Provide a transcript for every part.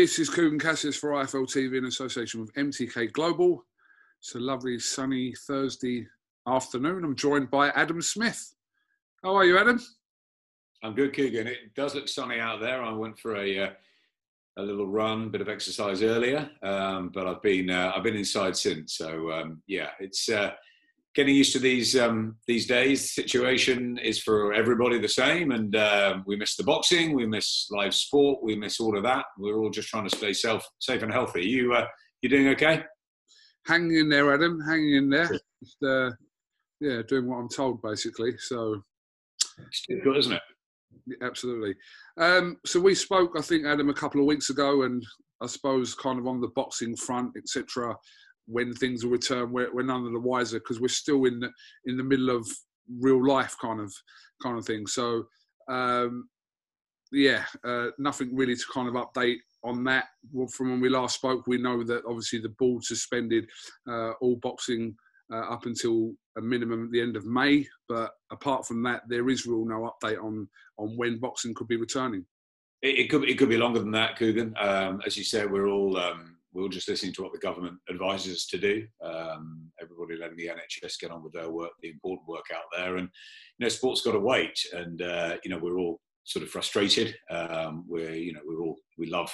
This is Kugan Cassius for IFL TV in association with MTK Global. It's a lovely sunny Thursday afternoon. I'm joined by Adam Smith. How are you, Adam? I'm good, Kugan. It does look sunny out there. I went for a uh, a little run, bit of exercise earlier, um, but I've been uh, I've been inside since. So um, yeah, it's uh, getting used to these um, these days. The situation is for everybody the same, and uh, we miss the boxing, we miss live sport, we miss all of that. We're all just trying to stay self, safe and healthy. You uh, you doing okay? Hanging in there, Adam. Hanging in there. Just, uh, yeah, doing what I'm told, basically. So it's good, isn't it? Absolutely. Um, so we spoke, I think, Adam, a couple of weeks ago, and I suppose kind of on the boxing front, etc when things will return, we're, we're none of the wiser because we're still in the, in the middle of real life kind of kind of thing. So um, yeah, uh, nothing really to kind of update on that. From when we last spoke, we know that obviously the board suspended uh, all boxing uh, up until a minimum at the end of May. But apart from that, there is real no update on on when boxing could be returning. It, it could it could be longer than that, Kugan. Um, as you said, we're all um, we're just listening to what the government advises us to do. Um, everybody letting the NHS get on with their work, the important work out there, and you know, sport's got to wait. And uh, you know, we're all sort of frustrated. Um, we're you know, we're all we love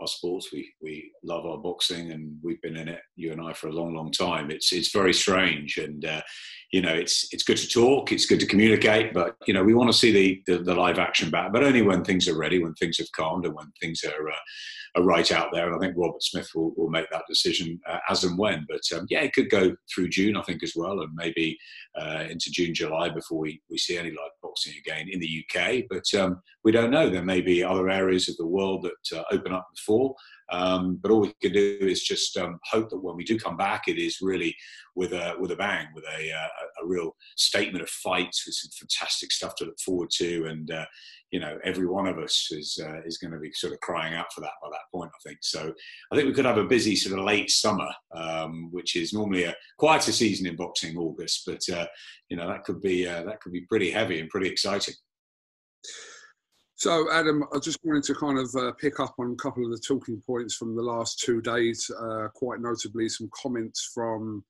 our sports. We we love our boxing, and we've been in it, you and I, for a long, long time. It's it's very strange, and uh, you know, it's it's good to talk, it's good to communicate, but you know, we want to see the, the, the live action back, but only when things are ready, when things have calmed, and when things are uh, are right out there. And I think Robert Smith will, will make that decision uh, as and when. But um, yeah, it could go through June, I think, as well, and maybe uh, into June, July before we, we see any live boxing again in the UK. But um, we don't know. There may be other areas of the world that uh, open up before. Um, but all we can do is just um, hope that when we do come back, it is really with a with a bang, with a, uh, a, a real statement of fights, with some fantastic stuff to look forward to, and uh, you know every one of us is uh, is going to be sort of crying out for that by that point. I think so. I think we could have a busy sort of late summer, um, which is normally a quieter season in boxing, August, but uh, you know that could be uh, that could be pretty heavy and pretty exciting. So, Adam, I just wanted to kind of uh, pick up on a couple of the talking points from the last two days. Uh, quite notably, some comments from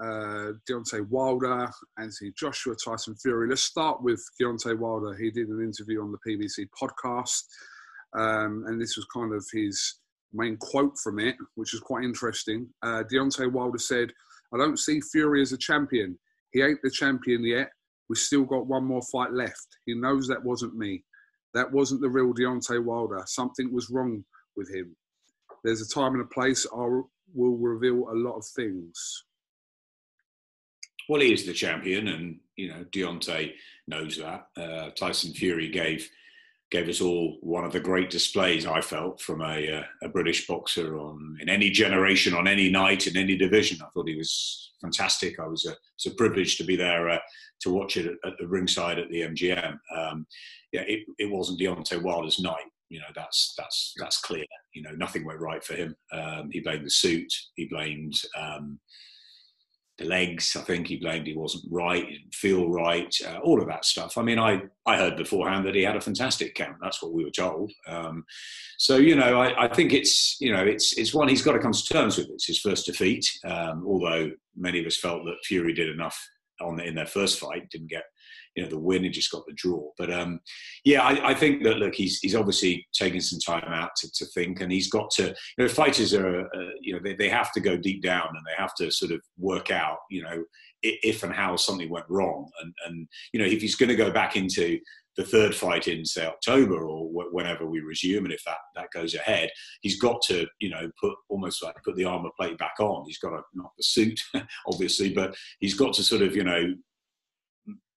uh, Deontay Wilder, Anthony Joshua, Tyson Fury. Let's start with Deontay Wilder. He did an interview on the PBC podcast, um, and this was kind of his main quote from it, which is quite interesting. Uh, Deontay Wilder said, I don't see Fury as a champion. He ain't the champion yet. We've still got one more fight left. He knows that wasn't me. That wasn't the real Deontay Wilder. Something was wrong with him. There's a time and a place. I will reveal a lot of things. Well, he is the champion, and you know Deontay knows that. Uh, Tyson Fury gave gave us all one of the great displays I felt from a, uh, a British boxer on in any generation, on any night, in any division. I thought he was fantastic. I was a, it's a privilege to be there uh, to watch it at, at, the ringside at the MGM. Um, yeah, it, it wasn't Deontay Wilder's night. You know, that's that's that's clear. You know, nothing went right for him. Um, he blamed the suit. He blamed um, the legs. I think he blamed he wasn't right, he didn't feel right, uh, all of that stuff. I mean, I, I heard beforehand that he had a fantastic camp. That's what we were told. Um, so you know, I, I, think it's you know it's it's one he's got to come to terms with. It's his first defeat. Um, although many of us felt that Fury did enough on the, in their first fight, didn't get you know the win and just got the draw. But um, yeah, I, I, think that look, he's he's obviously taking some time out to, to think, and he's got to. You know, fighters are uh, you know they, they have to go deep down and they have to sort of work out you know if and how something went wrong, and and you know if he's going to go back into the third fight in say October or whenever we resume, and if that that goes ahead, he's got to you know put almost like put the armor plate back on. He's got to not the suit, obviously, but he's got to sort of you know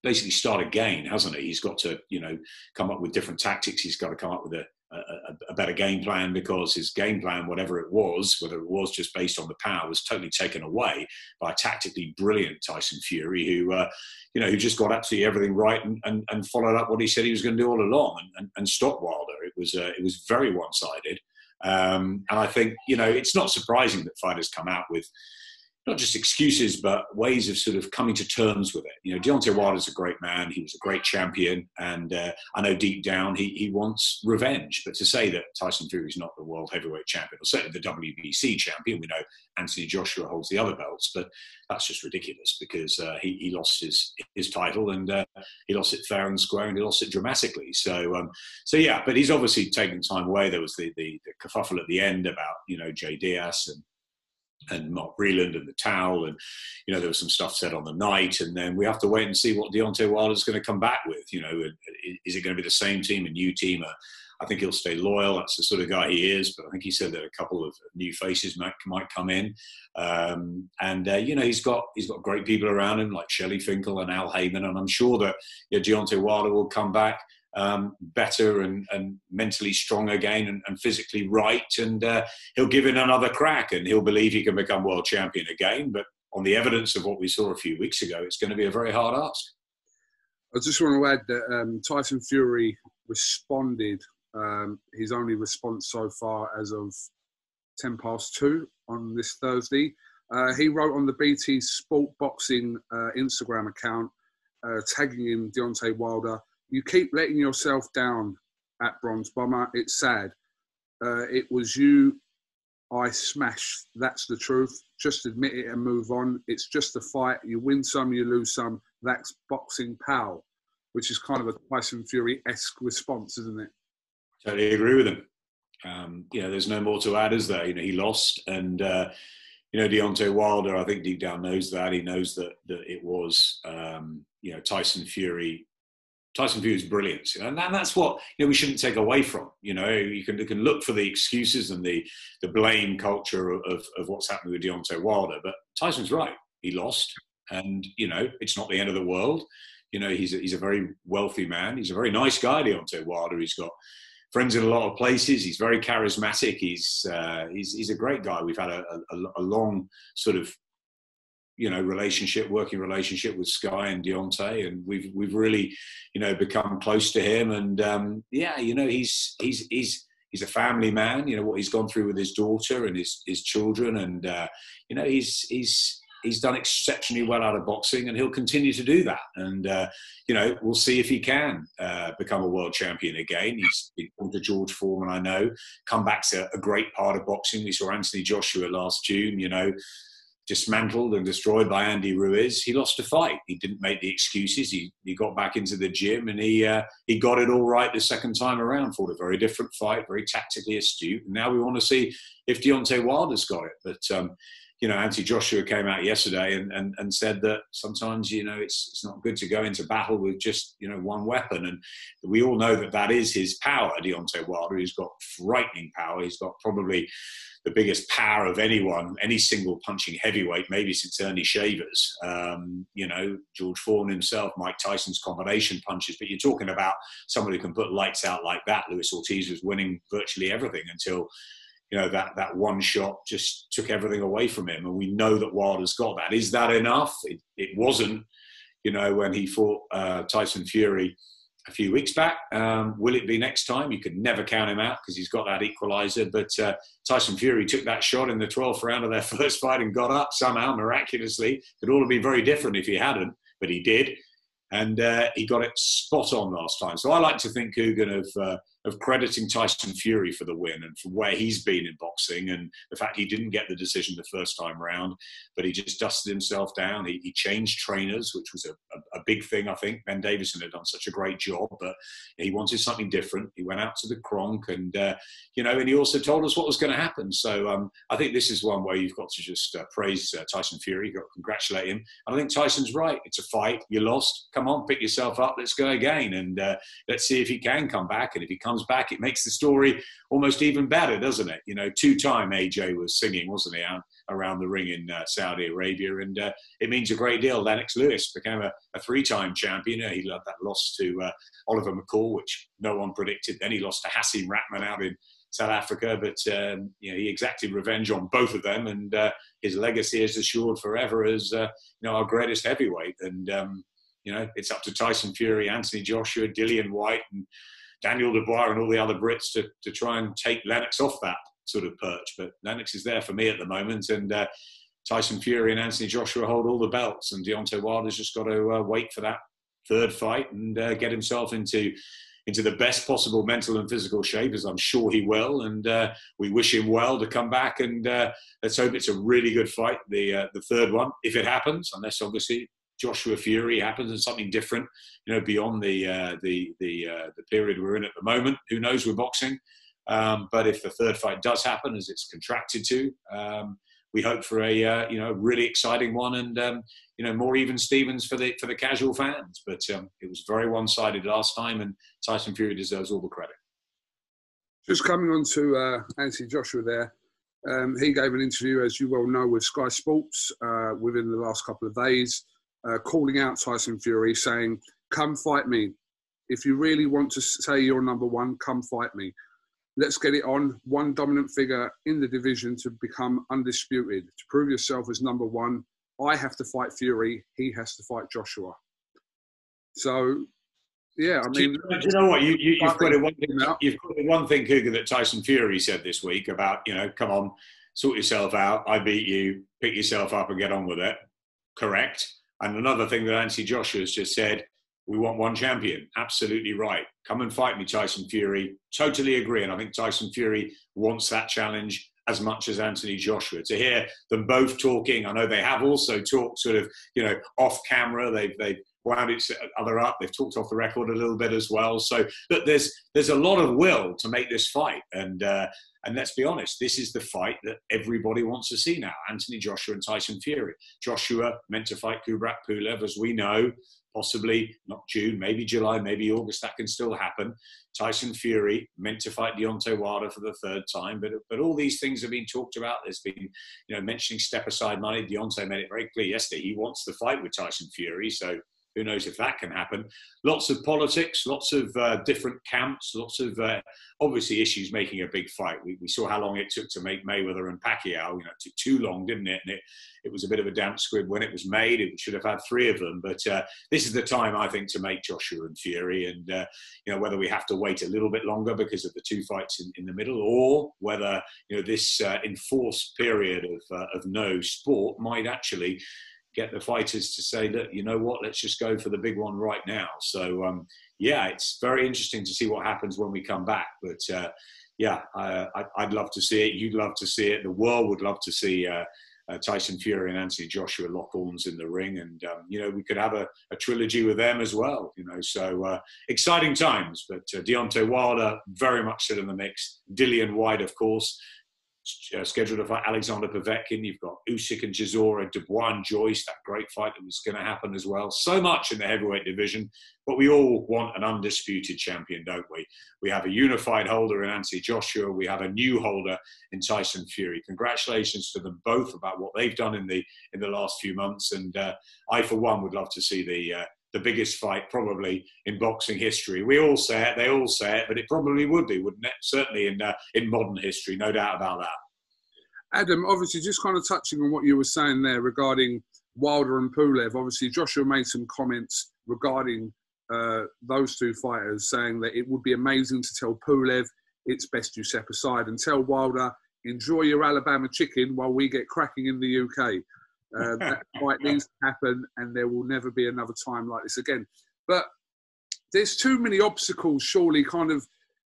basically start again, hasn't he? He's got to, you know, come up with different tactics. He's got to come up with a, a, a, better game plan because his game plan, whatever it was, whether it was just based on the power, was totally taken away by tactically brilliant Tyson Fury, who, uh, you know, who just got absolutely everything right and, and, and, followed up what he said he was going to do all along and, and, and stopped Wilder. It was uh, it was very one sided, um, and I think you know it's not surprising that fighters come out with not just excuses, but ways of sort of coming to terms with it. You know, Deontay Wilder's a great man. He was a great champion, and uh, I know deep down he he wants revenge. But to say that Tyson Fury is not the world heavyweight champion, or certainly the WBC champion, we know Anthony Joshua holds the other belts, but that's just ridiculous because uh, he he lost his his title and uh, he lost it fair and square, and he lost it dramatically. So um, so yeah, but he's obviously taken time away. There was the the, the kerfuffle at the end about you know Jay Deas and and Mark Breland and the towel, and you know there was some stuff said on the night, and then we have to wait and see what Deontay Wilder is going to come back with. You know, is it going to be the same team, a new team? I think he'll stay loyal. That's the sort of guy he is. But I think he said that a couple of new faces might might come in, um, and uh, you know he's got he's got great people around him like Shelly Finkel and Al Haymon, and I'm sure that you know, Deontay Wilder will come back um, better and, and, mentally strong again and, and physically right. And uh, he'll give it another crack and he'll believe he can become world champion again. But on the evidence of what we saw a few weeks ago, it's going to be a very hard ask. I just want to add that um, Tyson Fury responded. Um, his only response so far as of 10 past 2 on this Thursday. Uh, he wrote on the BT Sport Boxing uh, Instagram account, uh, tagging in Deontay Wilder you keep letting yourself down at Bronze Bomber. It's sad. Uh, it was you I smashed. That's the truth. Just admit it and move on. It's just a fight. You win some, you lose some. That's boxing pal, which is kind of a Tyson Fury esque response, isn't it? Totally agree with him. Um, there's no more to add, is there? You know, he lost, and uh, you know, Deontay Wilder. I think deep down knows that. He knows that that it was um, you know Tyson Fury Tyson Fury is brilliant, you know, and that's what you know we shouldn't take away from. You know, you can you can look for the excuses and the the blame culture of, of what's happening with Deontay Wilder, but Tyson's right. He lost, and you know it's not the end of the world. You know, he's a, he's a very wealthy man. He's a very nice guy, Deontay Wilder. He's got friends in a lot of places. He's very charismatic. He's uh, he's he's a great guy. We've had a, a, a long sort of you know relationship, working relationship with Sky and Deontay, and we've we've really you know become close to him. And um, yeah, you know he's he's he's he's a family man. You know what he's gone through with his daughter and his his children, and uh, you know he's he's he's done exceptionally well out of boxing, and he'll continue to do that. And uh, you know, we'll see if he can uh, become a world champion again. He's been to George Foreman, I know. come back to a great part of boxing. We saw Anthony Joshua last June. You know, dismantled and destroyed by Andy Ruiz. He lost a fight. He didn't make the excuses. He, he got back into the gym and he uh, he got it all right the second time around. Fought a very different fight, very tactically astute. And now we want to see if Deontay Wilder's got it. But um, you know, Anthony Joshua came out yesterday and, and, and said that sometimes, you know, it's, it's not good to go into battle with just, you know, one weapon. And we all know that that is his power, Deontay Wilder. He's got frightening power. He's got probably the biggest power of anyone, any single punching heavyweight, maybe since Ernie Shavers. Um, you know, George Foreman himself, Mike Tyson's combination punches. But you're talking about somebody who can put lights out like that. Luis Ortiz was winning virtually everything until you know that that one shot just took everything away from him, and we know that Wilder's got that. Is that enough? It, it wasn't. You know, when he fought uh, Tyson Fury a few weeks back. Um, will it be next time? You could never count him out because he's got that equaliser. But uh, Tyson Fury took that shot in the 12th round of their first fight and got up somehow miraculously. It all have been very different if he hadn't, but he did. And uh, he got it spot on last time. So I like to think, Kugan, of of crediting Tyson Fury for the win and for where he's been in boxing and the fact he didn't get the decision the first time round, but he just dusted himself down. He, he changed trainers, which was a, a, big thing, I think. Ben Davison had done such a great job, but he wanted something different. He went out to the Kronk and, uh, you know, and he also told us what was going to happen. So um, I think this is one way you've got to just uh, praise uh, Tyson Fury, you've got to congratulate him. And I think Tyson's right. It's a fight. You lost. Come on, pick yourself up. Let's go again. And uh, let's see if he can come back. And if he comes comes back, it makes the story almost even better, doesn't it? You know, two-time AJ was singing, wasn't he, around the ring in uh, Saudi Arabia, and uh, it means a great deal. Lennox Lewis became a, a three-time champion. He loved that loss to uh, Oliver McCall, which no one predicted. Then he lost to Hasim Rahman out in South Africa, but um, you know, he exacted revenge on both of them, and uh, his legacy is assured forever as uh, you know our greatest heavyweight. And um, you know, it's up to Tyson Fury, Anthony Joshua, Dillian Whyte, and Daniel Dubois and all the other Brits to, to try and take Lennox off that sort of perch. But Lennox is there for me at the moment. And, uh, Tyson Fury and Anthony Joshua hold all the belts, and Deontay Wilder's just got to uh, wait for that third fight and uh, get himself into into the best possible mental and physical shape, as I'm sure he will. And uh, we wish him well to come back. And uh, let's hope it's a really good fight, the uh, the third one, if it happens. Unless obviously Joshua Fury happens and something different, you know, beyond the uh, the the uh, the period we're in at the moment. Who knows We're boxing? Um, but if the third fight does happen, as it's contracted to, um, we hope for a uh, you know really exciting one and um, you know more even Stevens for the for the casual fans. But um, it was very one sided last time, and Tyson Fury deserves all the credit. Just coming on to uh, Anthony Joshua there. Um, he gave an interview, as you well know, with Sky Sports uh, within the last couple of days, uh, calling out Tyson Fury, saying, "Come fight me. If you really want to say you're number one, come fight me." let's get it on. One dominant figure in the division to become undisputed, to prove yourself as number one. I have to fight Fury. He has to fight Joshua. So, yeah, I mean, do you, know what you, you have quoted one thing. You've quoted one thing, Kugan, that Tyson Fury said this week about you know, come on, sort yourself out. I beat you. Pick yourself up and get on with it. Correct. And another thing that Anthony Joshua has just said we want one champion. Absolutely right. Come and fight me, Tyson Fury. Totally agree. And I think Tyson Fury wants that challenge as much as Anthony Joshua. To hear them both talking, I know they have also talked sort of, you know, off camera. They've they've wound each other up. They've talked off the record a little bit as well. So look, there's there's a lot of will to make this fight. And uh, and let's be honest, this is the fight that everybody wants to see now. Anthony Joshua and Tyson Fury. Joshua meant to fight Kubrat Pulev, as we know possibly not June, maybe July, maybe August. That can still happen. Tyson Fury meant to fight Deontay Wilder for the third time, but but all these things have been talked about. There's been, you know, mentioning step aside money. Deontay made it very clear yesterday he wants the fight with Tyson Fury. So who knows if that can happen? Lots of politics, lots of uh, different camps, lots of uh, obviously issues making a big fight. We, we, saw how long it took to make Mayweather and Pacquiao. You know, it took too long, didn't it? And it, it was a bit of a damp squib when it was made. It should have had three of them. But uh, this is the time, I think, to make Joshua and Fury. And, uh, you know, whether we have to wait a little bit longer because of the two fights in, in the middle or whether, you know, this uh, enforced period of, uh, of no sport might actually get the fighters to say, look, you know what, let's just go for the big one right now. So, um, yeah, it's very interesting to see what happens when we come back. But uh, yeah, I, would love to see it. You'd love to see it. The world would love to see uh, uh, Tyson Fury and Anthony Joshua lock horns in the ring. And, um, you know, we could have a, a, trilogy with them as well, you know. So uh, exciting times. But uh, Deontay Wilder, very much still in the mix. Dillian Whyte, of course uh, scheduled to fight Alexander Povetkin. You've got Usyk and Chisora, Dubois and Joyce, that great fight that was going to happen as well. So much in the heavyweight division, but we all want an undisputed champion, don't we? We have a unified holder in Anthony Joshua. We have a new holder in Tyson Fury. Congratulations to them both about what they've done in the in the last few months, and uh, I, for one, would love to see the uh, the biggest fight probably in boxing history. We all say it, they all say it, but it probably would be, wouldn't it? Certainly in uh, in modern history, no doubt about that. Adam, obviously, just kind of touching on what you were saying there regarding Wilder and Pulev. Obviously, Joshua made some comments regarding uh, those two fighters, saying that it would be amazing to tell Pulev it's best you step aside and tell Wilder enjoy your Alabama chicken while we get cracking in the UK. Uh, that fight needs to happen, and there will never be another time like this again. But there's too many obstacles, surely, kind of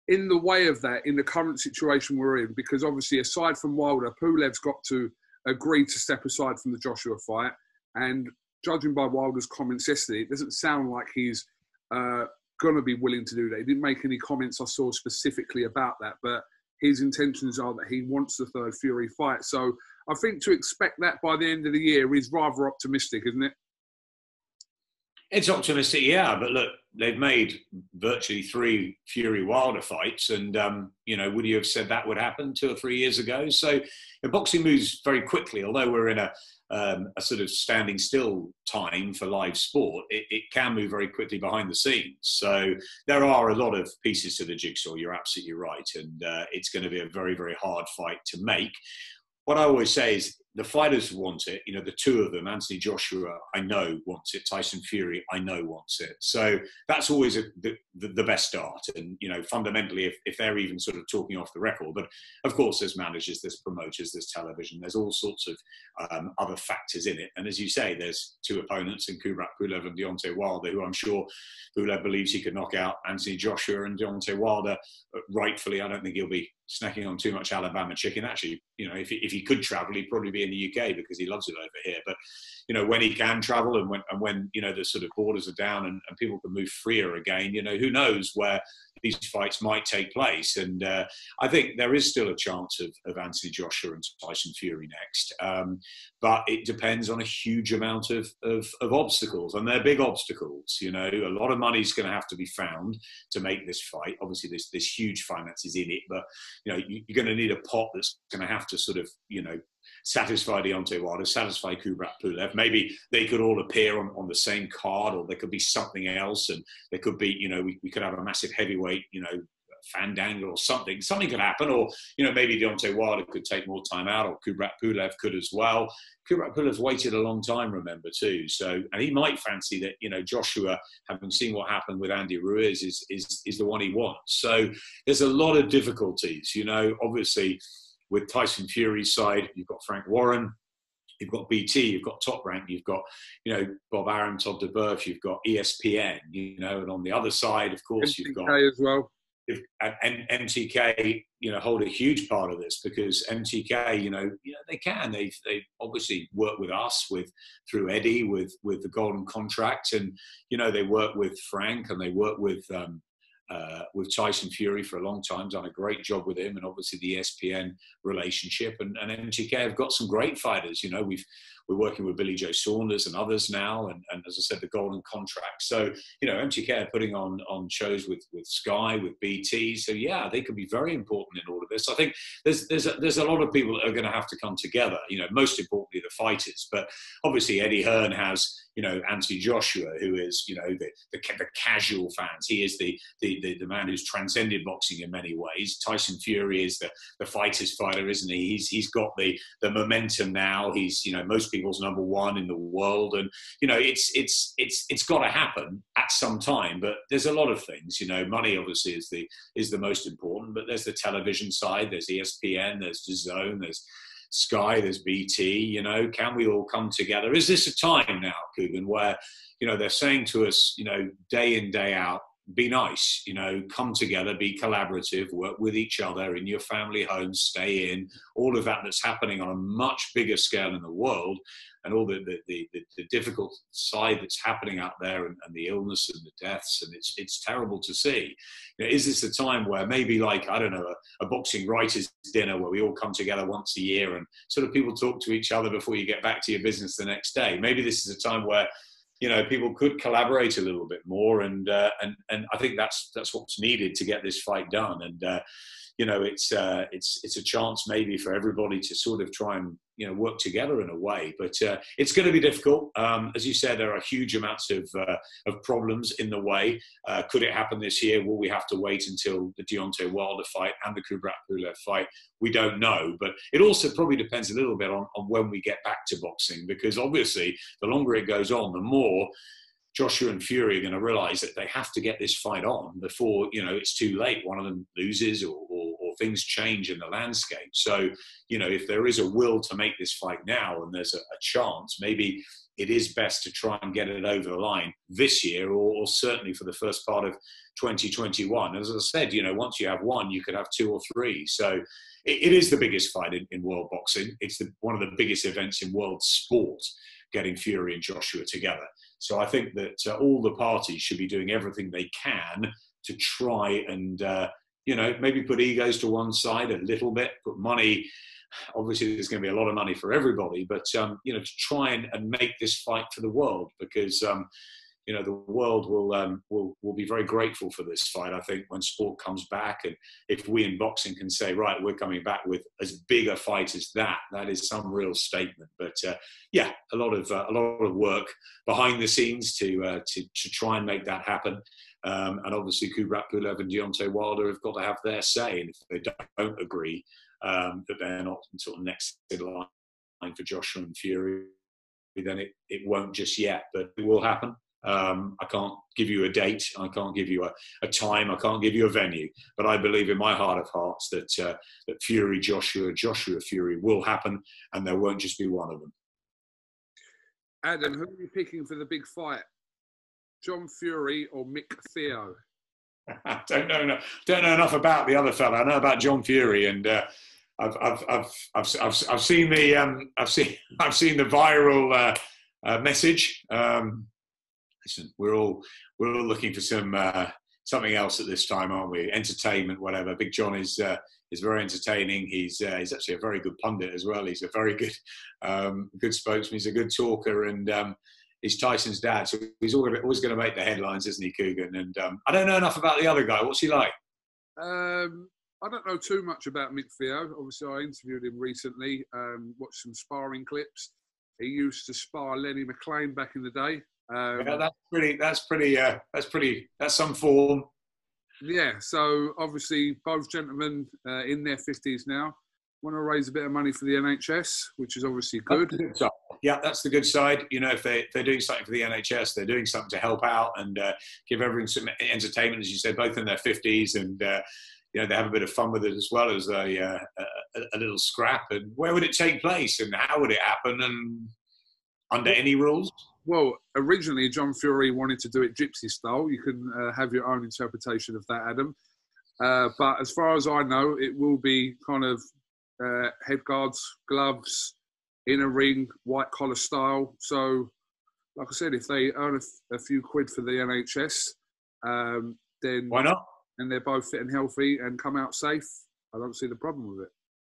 in the way of that in the current situation we're in. Because obviously, aside from Wilder, Pulev's got to agree to step aside from the Joshua fight. And judging by Wilder's comments yesterday, it doesn't sound like he's uh, going to be willing to do that. He didn't make any comments I saw specifically about that, but his intentions are that he wants the third Fury fight. So I think to expect that by the end of the year is rather optimistic, isn't it? It's optimistic, yeah. But look, they've made virtually three Fury Wilder fights, and um, you know, would you have said that would happen two or three years ago? So, boxing moves very quickly. Although we're in a um, a sort of standing still time for live sport, it, it, can move very quickly behind the scenes. So there are a lot of pieces to the jigsaw. You're absolutely right, and uh, it's going to be a very very hard fight to make what I always say is the fighters want it. You know, the two of them, Anthony Joshua, I know wants it. Tyson Fury, I know wants it. So that's always a, the, the, best start. And, you know, fundamentally, if, if they're even sort of talking off the record, but of course, there's managers, there's promoters, there's television, there's all sorts of um, other factors in it. And as you say, there's two opponents in Kubrat Pulev and Deontay Wilder, who I'm sure Pulev believes he could knock out Anthony Joshua and Deontay Wilder. rightfully, I don't think he'll be snacking on too much Alabama chicken. Actually, you know, if he, if he could travel, he'd probably be in the UK because he loves it over here. But you know, when he can travel and when and when you know the sort of borders are down and, and people can move freer again, you know, who knows where these fights might take place. And uh, I think there is still a chance of, of Anthony Joshua and Tyson Fury next. Um, but it depends on a huge amount of, of, of, obstacles, and they're big obstacles. You know, a lot of money is going to have to be found to make this fight. Obviously, there's, there's huge finances in it, but you know, you, you're going to need a pot that's going to have to sort of, you know, satisfy Deontay Wilder, satisfy Kubrat Pulev. Maybe they could all appear on, on the same card, or there could be something else, and there could be, you know, we, we could have a massive heavyweight, you know, Fandango or something. Something could happen, or you know, maybe Deontay Wilder could take more time out, or Kubrat Pulev could as well. Kubrat Pulev's waited a long time, remember too. So, and he might fancy that you know Joshua, having seen what happened with Andy Ruiz, is is is the one he wants. So, there's a lot of difficulties. You know, obviously with Tyson Fury's side, you've got Frank Warren, you've got BT, you've got Top Rank, you've got you know Bob Arum, Todd duBoef, you've got ESPN, you know, and on the other side, of course, you've got as well. If, and MTK, you know, hold a huge part of this because MTK, you know, you know they can. They they obviously work with us, with through Eddie, with with the Golden Contract, and you know they work with Frank and they work with um, uh, with Tyson Fury for a long time, done a great job with him, and obviously the ESPN relationship. And, and MTK have got some great fighters. You know, we've we're working with Billy Joe Saunders and others now, and, and as I said, the Golden Contract. So you know, MTK are putting on on shows with with Sky, with BT. So yeah, they could be very important in all of this. I think there's there's a, there's a lot of people that are going to have to come together. You know, most importantly the fighters, but obviously Eddie Hearn has you know Anthony Joshua, who is you know the the, the casual fans. He is the, the, the the man who's transcended boxing in many ways. Tyson Fury is the the fighters fighter, isn't he? He's he's got the the momentum now. He's you know most people's number one in the world, and you know it's it's it's it's got to happen at some time. But there's a lot of things. You know, money obviously is the is the most important, but there's the television side. There's ESPN. There's DAZN. There's Sky, there's BT, you know, can we all come together? Is this a time now, Kugan, where, you know, they're saying to us, you know, day in, day out, be nice, you know, come together, be collaborative, work with each other in your family homes, stay in, all of that that's happening on a much bigger scale in the world, and all the, the, the, the difficult side that's happening out there, and, and, the illness and the deaths, and it's, it's terrible to see. You know, is this a time where maybe, like, I don't know, a, a boxing writers' dinner where we all come together once a year and sort of people talk to each other before you get back to your business the next day? Maybe this is a time where you know people could collaborate a little bit more and uh, and and I think that's that's what's needed to get this fight done. And uh, you know it's uh, it's it's a chance maybe for everybody to sort of try and you know work together in a way. But uh, it's going to be difficult. Um, as you said there are huge amounts of uh, of problems in the way. Uh, could it happen this year? Will we have to wait until the Deontay Wilder fight and the Kubrat Pulev fight? We don't know. But it also probably depends a little bit on, on when we get back to boxing because obviously the longer it goes on the more Joshua and Fury are going to realize that they have to get this fight on before you know it's too late. One of them loses or, or, or, things change in the landscape. So you know if there is a will to make this fight now and there's a, a chance, maybe it is best to try and get it over the line this year or, or certainly for the first part of 2021. As I said, you know once you have one, you could have two or three. So it, it is the biggest fight in, in world boxing. It's the, one of the biggest events in world sport. Getting Fury and Joshua together. So I think that uh, all the parties should be doing everything they can to try and, uh, you know, maybe put egos to one side a little bit, put money. Obviously, there's going to be a lot of money for everybody, but um, you know, to try and, and make this fight for the world because um, you know the world will um, will will be very grateful for this fight. I think when sport comes back, and if we in boxing can say, right, we're coming back with as big a fight as that, that is some real statement. But uh, yeah, a lot of uh, a lot of work behind the scenes to uh, to to try and make that happen. Um, and obviously, Kubrat Pulev and Deontay Wilder have got to have their say, and if they don't agree, um, that they're not sort of next in line for Joshua and Fury, then it, it won't just yet, but it will happen. Um, I can't give you a date. I can't give you a, a, time. I can't give you a venue. But I believe in my heart of hearts that uh, that Fury, Joshua, Joshua Fury will happen, and there won't just be one of them. Adam, who are you picking for the big fight? John Fury or Mick Theo? I don't know. Don't know enough about the other fella. I know about John Fury, and uh, I've, I've, I've, I've, I've, I've seen the um, I've seen I've seen the viral uh, uh, message. Um, listen, we're all we're all looking for some uh, something else at this time, aren't we? Entertainment, whatever. Big John is uh, is very entertaining. He's uh, he's actually a very good pundit as well. He's a very good um, good spokesman. He's a good talker, and um, he's Tyson's dad, so he's always, going to make the headlines, isn't he, Kugan? And um, I don't know enough about the other guy. What's he like? Um, I don't know too much about Mick Theo. Obviously, I interviewed him recently. Um, watched some sparring clips. He used to spar Lenny McLean back in the day. Um, yeah, that's pretty. That's pretty. Uh, that's pretty. That's some form. Yeah. So obviously, both gentlemen uh, in their fifties now want to raise a bit of money for the NHS, which is obviously good. good yeah, that's the good side. You know, if they if they're doing something for the NHS, they're doing something to help out and uh, give everyone some entertainment, as you said, both in their fifties and. Uh, you know, they have a bit of fun with it as well as a, uh, a, a little scrap. And where would it take place, and how would it happen, and under any rules? Well, originally John Fury wanted to do it gypsy style. You can uh, have your own interpretation of that, Adam. Uh, but as far as I know, it will be kind of uh, head guards, gloves, in a ring, white collar style. So, like I said, if they earn a, f- a few quid for the NHS, um, then why not? And they're both fit and healthy and come out safe. I don't see the problem with it.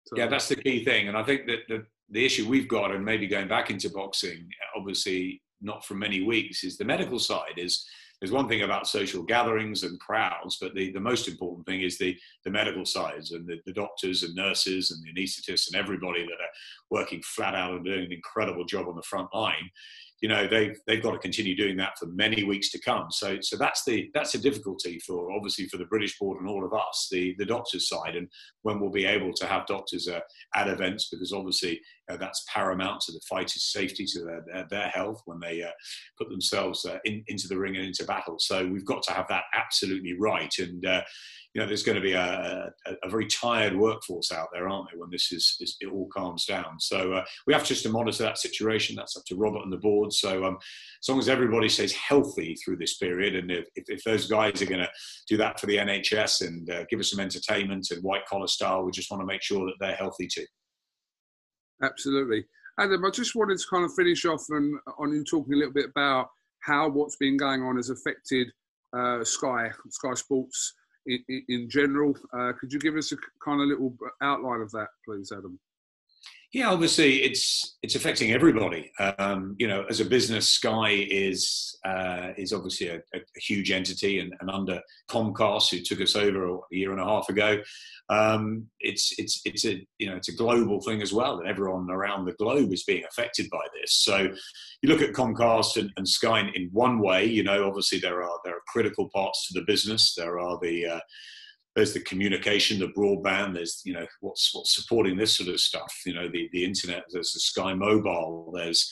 So, yeah, that's the key thing, and I think that the the issue we've got, and maybe going back into boxing, obviously not for many weeks, is the medical side. Is there's one thing about social gatherings and crowds, but the, the most important thing is the, the medical sides and the, the doctors and nurses and the anaesthetists and everybody that are working flat out and doing an incredible job on the front line you know they've they've got to continue doing that for many weeks to come. So so that's the that's a difficulty for obviously for the British board and all of us, the the doctors side, and when we'll be able to have doctors uh, at events because obviously uh, that's paramount to the fighters' safety, to their their, their health when they uh, put themselves uh, in, into the ring and into battle. So we've got to have that absolutely right and uh, you know, there's going to be a, a, a, very tired workforce out there, aren't there, when this is, is it all calms down. So uh, we have just to monitor that situation. That's up to Robert and the board. So um, as long as everybody stays healthy through this period, and if, if, if those guys are going to do that for the NHS and uh, give us some entertainment and white collar style, we just want to make sure that they're healthy too. Absolutely. Adam, I just wanted to kind of finish off and on you talking a little bit about how what's been going on has affected uh, Sky, Sky Sports in, in general. Uh, could you give us a kind of little outline of that, please, Adam? Yeah, obviously it's it's affecting everybody. Um, you know, as a business, Sky is uh, is obviously a, a, huge entity, and, and, under Comcast, who took us over a year and a half ago, um, it's it's it's a you know it's a global thing as well, and everyone around the globe is being affected by this. So you look at Comcast and, and Sky in, one way. You know, obviously there are there are critical parts to the business. There are the uh, there's the communication, the broadband. There's you know what's what's supporting this sort of stuff. You know, the the internet. There's the Sky Mobile. There's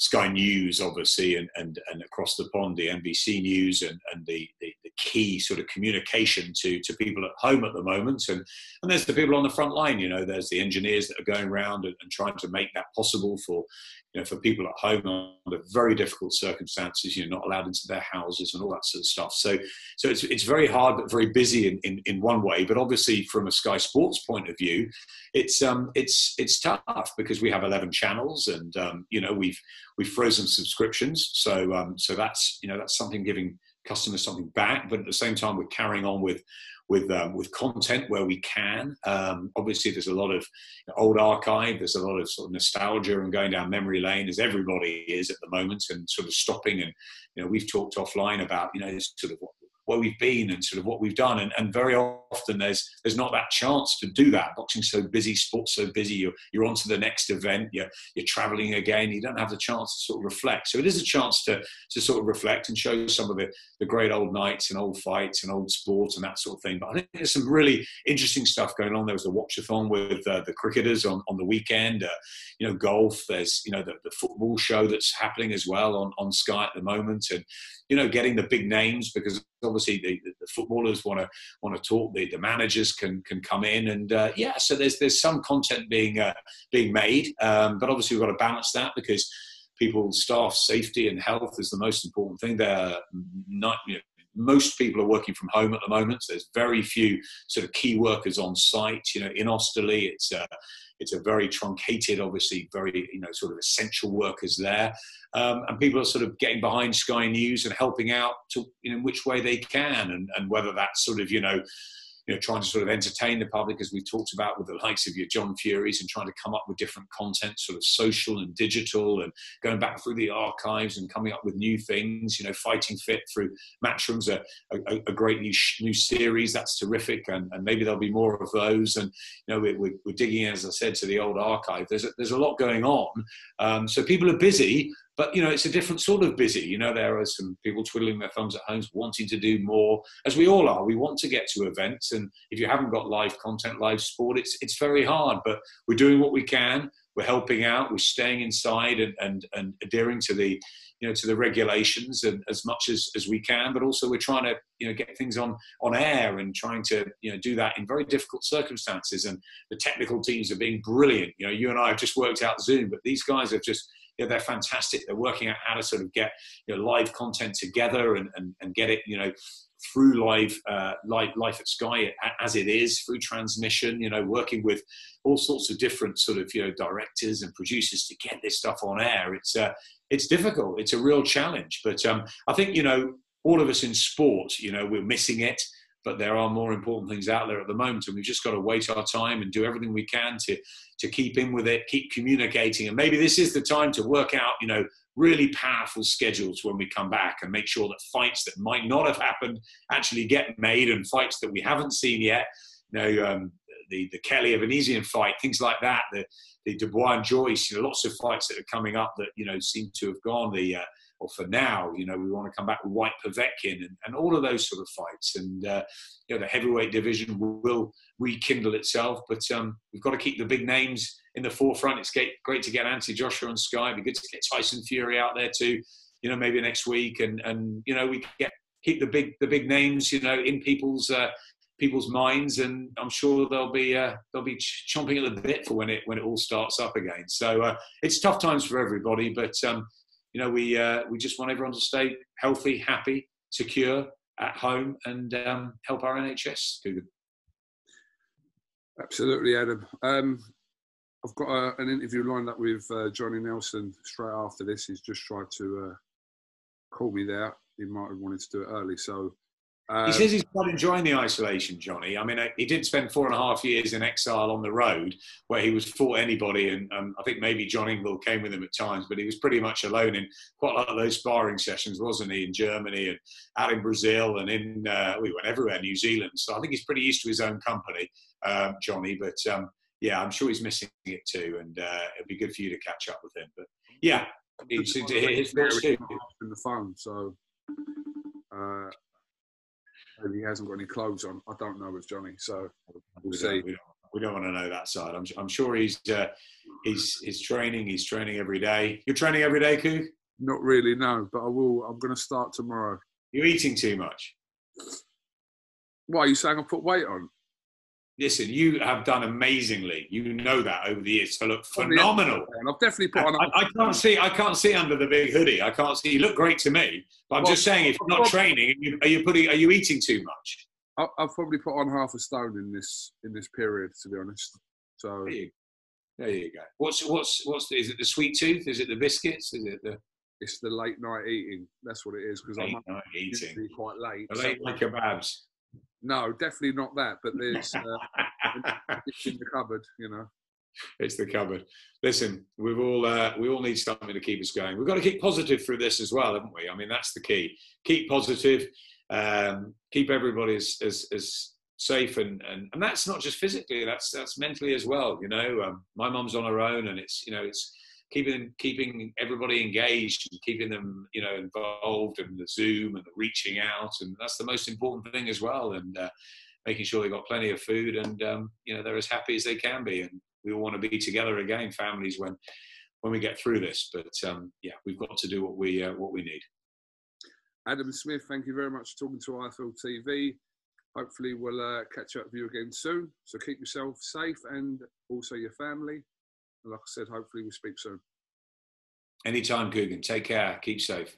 Sky News, obviously, and, and, and across the pond, the NBC News and, and the, the, the, key sort of communication to, to people at home at the moment. And, and there's the people on the front line, you know, there's the engineers that are going around and, and trying to make that possible for, you know, for people at home under very difficult circumstances, you know, not allowed into their houses and all that sort of stuff. So, so it's, it's very hard, but very busy in, in, in one way. But obviously, from a Sky Sports point of view, it's, um, it's, it's tough because we have 11 channels and, um, you know, we've, we've frozen subscriptions. So, um, so that's, you know, that's something giving customers something back. But at the same time, we're carrying on with, with um, with content where we can. Um, obviously, there's a lot of old archive. There's a lot of sort of nostalgia and going down memory lane, as everybody is at the moment, and sort of stopping. And you know, we've talked offline about you know sort of what, where we've been and sort of what we've done. And, and very often there's there's not that chance to do that. Boxing's so busy, sports so busy. You're you're on to the next event. You're you're traveling again. You don't have the chance to sort of reflect. So it is a chance to to sort of reflect and show some of the the great old nights and old fights and old sports and that sort of thing. But I think there's some really interesting stuff going on. There was a watchathon with uh, the cricketers on on the weekend. Uh, you know, golf. There's you know the, the football show that's happening as well on on Sky at the moment, and you know getting the big names because obviously the, the footballers want to want to talk. The, the managers can can come in and uh, yeah. So there's there's some content being uh, being made, um, but obviously we've got to balance that because people's staff safety and health is the most important thing. They're not you know, most people are working from home at the moment. So there's very few sort of key workers on site. You know, in Osterley, it's uh, it's a very truncated, obviously, very you know sort of essential workers there, um, and people are sort of getting behind Sky News and helping out to you know which way they can, and and whether that's sort of you know you know, trying to sort of entertain the public, as we've talked about with the likes of your John Furies, and trying to come up with different content, sort of social and digital, and going back through the archives and coming up with new things. You know, Fighting Fit through Matchroom's a, a, a great new new series that's terrific, and, and maybe there'll be more of those. And you know, we're, we're digging, as I said, to the old archive. There's a, there's a lot going on, um, so people are busy, but you know, it's a different sort of busy. You know, there are some people twiddling their thumbs at homes, wanting to do more, as we all are. We want to get to events, and if you haven't got live content, live sport, it's it's very hard. But we're doing what we can. We're helping out. We're staying inside and and, and adhering to the you know to the regulations and as much as, as we can but also we're trying to you know get things on on air and trying to you know do that in very difficult circumstances and the technical teams are being brilliant you know you and i have just worked out zoom but these guys have just know, they're fantastic. They're working out how to sort of get you know, live content together and, and, and get it, you know, through live, uh, live life at Sky as it is through transmission. You know, working with all sorts of different sort of you know directors and producers to get this stuff on air. It's uh, it's difficult. It's a real challenge. But um, I think you know all of us in sport, you know, we're missing it but there are more important things out there at the moment and we've just got to wait our time and do everything we can to to keep in with it keep communicating and maybe this is the time to work out you know really powerful schedules when we come back and make sure that fights that might not have happened actually get made and fights that we haven't seen yet. You know um, the the Kelly Avanesyan fight things like that the the Dubois and Joyce you know lots of fights that are coming up that you know seem to have gone the uh, or for now, you know, we want to come back with Whyte Povetkin and, and all of those sort of fights. And, uh, you know, the heavyweight division will, will rekindle itself, but um, we've got to keep the big names in the forefront. It's great, great to get Anthony Joshua on Sky. It'd be good to get Tyson Fury out there too, you know, maybe next week. And, and you know, we get keep the big the big names, you know, in people's uh, people's minds, and I'm sure they'll be uh, they'll be chomping at the bit for when it when it all starts up again. So uh, it's tough times for everybody, but um, you know, we uh, we just want everyone to stay healthy, happy, secure at home, and um, help our NHS. Google. Absolutely, Adam. Um, I've got a, an interview lined up with uh, Johnny Nelson straight after this. He's just tried to uh, call me there. He might have wanted to do it early, so um, he says he's quite enjoying the isolation, Johnny. I mean, uh, he did spend four and a half years in exile on the road where he was for anybody. And um, I think maybe John Ingle came with him at times, but he was pretty much alone in quite a lot of those sparring sessions, wasn't he? In Germany and out in Brazil and in, uh, we went everywhere, New Zealand. So I think he's pretty used to his own company, um, Johnny. But um, yeah, I'm sure he's missing it too. And uh, it'd be good for you to catch up with him. But yeah, it's to hear his thoughts too. In the phone, so. Uh, he hasn't got any clothes on. I don't know with Johnny, so we'll we see. Don't, we, don't, we don't want to know that side. I'm, I'm sure he's uh, he's he's training. He's training every day. You're training every day, Coog? Not really, no. But I will. I'm going to start tomorrow. You're eating too much. Why are you saying I put weight on? Listen, you have done amazingly. You know that over the years So look oh, phenomenal. I've definitely put on. I, I, can't see. I can't see under the big hoodie. I can't see. You look great to me. But I'm well, just saying, if you're not training, are you putting? Are you eating too much? I've probably put on half a stone in this in this period, to be honest. So there you, there you go. What's what's what's the, is it? The sweet tooth? Is it the biscuits? Is it the? It's the late night eating. That's what it is because I'm night eating quite late. The late night kebabs. No, definitely not that. But there's uh, it's in the cupboard, you know. It's the cupboard. Listen, we've all uh, we all need something to keep us going. We've got to keep positive through this as well, haven't we? I mean, that's the key. Keep positive. um, keep everybody as, as, as safe and, and and that's not just physically that's that's mentally as well you know um, my mum's on her own and it's you know it's keeping keeping everybody engaged and keeping them you know involved and the zoom and the reaching out and that's the most important thing as well and uh, making sure they've got plenty of food and um, you know they're as happy as they can be and we all want to be together again families when when we get through this but um, yeah we've got to do what we uh, what we need adam smith thank you very much for talking to ifl tv hopefully we'll uh, catch up with you again soon. So keep yourself safe and also your family. Like I said, hopefully we'll speak soon. Anytime, Kugan. Take care. Keep safe.